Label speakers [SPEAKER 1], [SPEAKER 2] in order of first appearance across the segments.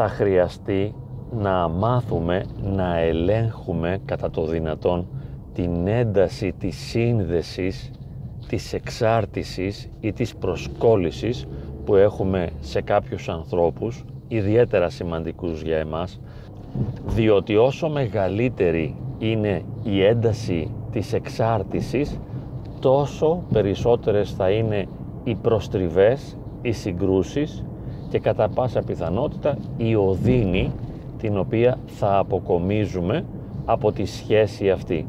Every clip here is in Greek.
[SPEAKER 1] θα χρειαστεί να μάθουμε να ελέγχουμε κατά το δυνατόν την ένταση της σύνδεσης, της εξάρτησης ή της προσκόλλησης που έχουμε σε κάποιους ανθρώπους, ιδιαίτερα σημαντικούς για εμάς, διότι όσο μεγαλύτερη είναι η ένταση της εξάρτησης, τόσο περισσότερες θα είναι οι προστριβές, οι συγκρούσεις και κατά πάσα πιθανότητα η οδύνη την οποία θα αποκομίζουμε από τη σχέση αυτή.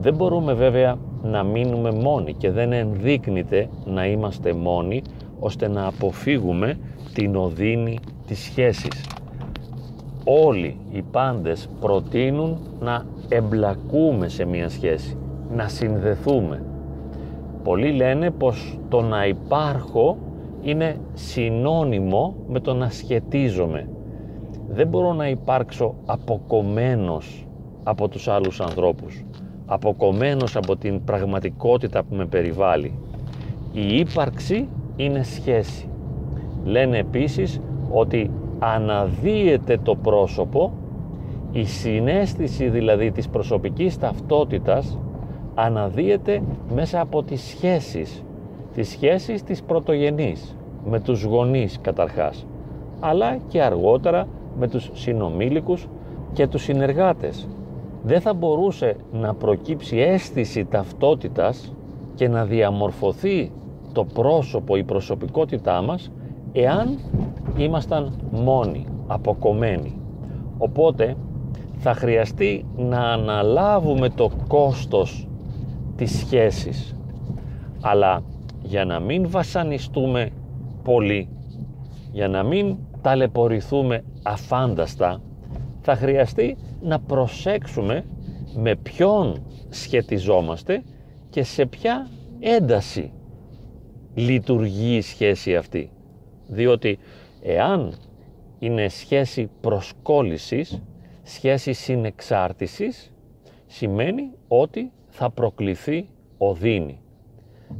[SPEAKER 1] Δεν μπορούμε βέβαια να μείνουμε μόνοι και δεν ενδείκνυται να είμαστε μόνοι ώστε να αποφύγουμε την οδύνη της σχέσης. Όλοι οι πάντες προτείνουν να εμπλακούμε σε μια σχέση, να συνδεθούμε. Πολλοί λένε πως το να υπάρχω είναι συνώνυμο με το να σχετίζομαι. Δεν μπορώ να υπάρξω αποκομμένος από τους άλλους ανθρώπους, αποκομμένος από την πραγματικότητα που με περιβάλλει. Η ύπαρξη είναι σχέση. Λένε επίσης ότι αναδύεται το πρόσωπο, η συνέστηση δηλαδή της προσωπικής ταυτότητας αναδύεται μέσα από τις σχέσεις, τις σχέσεις της πρωτογενής, με τους γονείς καταρχάς, αλλά και αργότερα με τους συνομήλικους και τους συνεργάτες. Δεν θα μπορούσε να προκύψει αίσθηση ταυτότητας και να διαμορφωθεί το πρόσωπο, η προσωπικότητά μας εάν ήμασταν μόνοι, αποκομμένοι. Οπότε θα χρειαστεί να αναλάβουμε το κόστος της σχέσης. Αλλά για να μην βασανιστούμε πολύ, για να μην ταλαιπωρηθούμε αφάνταστα, θα χρειαστεί να προσέξουμε με ποιον σχετιζόμαστε και σε ποια ένταση λειτουργεί η σχέση αυτή. Διότι εάν είναι σχέση προσκόλλησης, σχέση συνεξάρτησης, σημαίνει ότι θα προκληθεί οδύνη.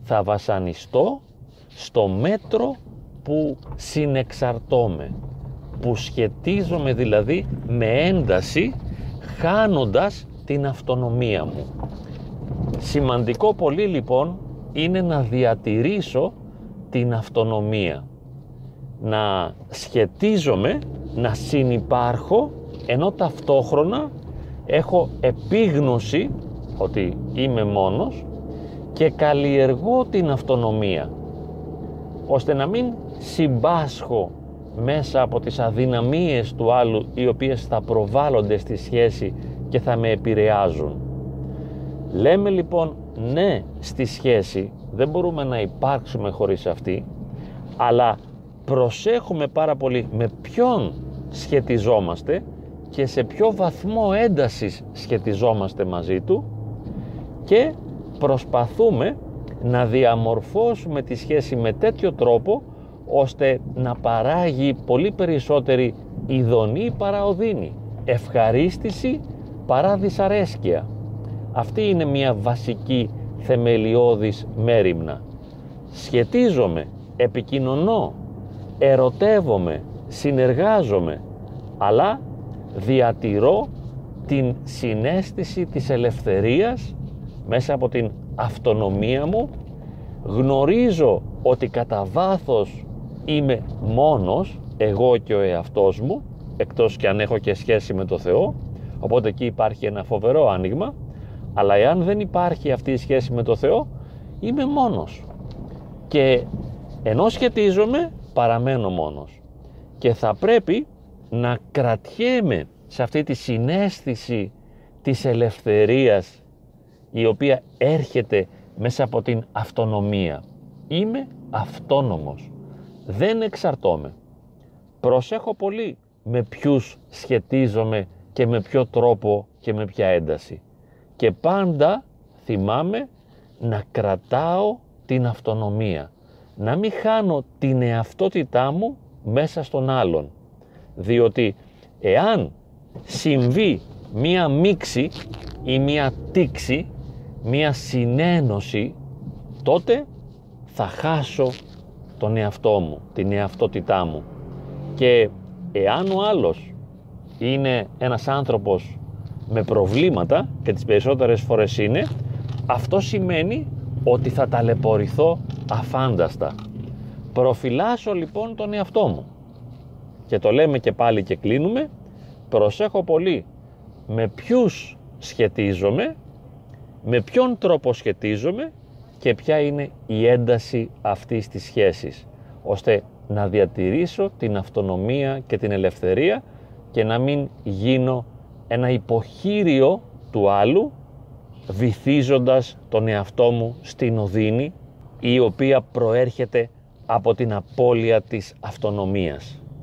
[SPEAKER 1] Θα βασανιστώ στο μέτρο που συνεξαρτώμαι, που σχετίζομαι δηλαδή με ένταση χάνοντας την αυτονομία μου. Σημαντικό πολύ λοιπόν είναι να διατηρήσω την αυτονομία. Να σχετίζομαι, να συνυπάρχω, ενώ ταυτόχρονα έχω επίγνωση ότι είμαι μόνος και καλλιεργώ την αυτονομία ώστε να μην συμπάσχω μέσα από τις αδυναμίες του άλλου οι οποίες θα προβάλλονται στη σχέση και θα με επηρεάζουν. Λέμε λοιπόν ναι στη σχέση, δεν μπορούμε να υπάρξουμε χωρίς αυτή, αλλά προσέχουμε πάρα πολύ με ποιον σχετιζόμαστε και σε ποιο βαθμό έντασης σχετιζόμαστε μαζί του και προσπαθούμε να διαμορφώσουμε τη σχέση με τέτοιο τρόπο ώστε να παράγει πολύ περισσότερη ειδονή παρά οδύνη, ευχαρίστηση παρά δυσαρέσκεια. Αυτή είναι μια βασική θεμελιώδης μέρημνα. Σχετίζομαι, επικοινωνώ, ερωτεύομαι, συνεργάζομαι, αλλά διατηρώ την συνέστηση της ελευθερίας μέσα από την αυτονομία μου, γνωρίζω ότι κατά βάθος είμαι μόνος, εγώ και ο εαυτός μου, εκτός και αν έχω και σχέση με το Θεό, οπότε εκεί υπάρχει ένα φοβερό άνοιγμα, αλλά εάν δεν υπάρχει αυτή η σχέση με το Θεό, είμαι μόνος. Και ενώ σχετίζομαι, παραμένω μόνος. Και θα πρέπει να κρατιέμαι σε αυτή τη συνέστηση της ελευθερίας η οποία έρχεται μέσα από την αυτονομία. Είμαι αυτόνομος. Δεν εξαρτώμαι. Προσέχω πολύ με ποιους σχετίζομαι και με ποιο τρόπο και με ποια ένταση. Και πάντα θυμάμαι να κρατάω την αυτονομία. Να μην χάνω την εαυτότητά μου μέσα στον άλλον. Διότι εάν συμβεί μία μίξη ή μία τήξη μία συνένωση, τότε θα χάσω τον εαυτό μου, την εαυτότητά μου. Και εάν ο άλλος είναι ένας άνθρωπος με προβλήματα και τις περισσότερες φορές είναι, αυτό σημαίνει ότι θα ταλαιπωρηθώ αφάνταστα. Προφυλάσω λοιπόν τον εαυτό μου. Και το λέμε και πάλι και κλείνουμε, προσέχω πολύ με ποιους σχετίζομαι, με ποιον τρόπο σχετίζομαι και ποια είναι η ένταση αυτής της σχέσης, ώστε να διατηρήσω την αυτονομία και την ελευθερία και να μην γίνω ένα υποχείριο του άλλου βυθίζοντας τον εαυτό μου στην οδύνη η οποία προέρχεται από την απώλεια της αυτονομίας.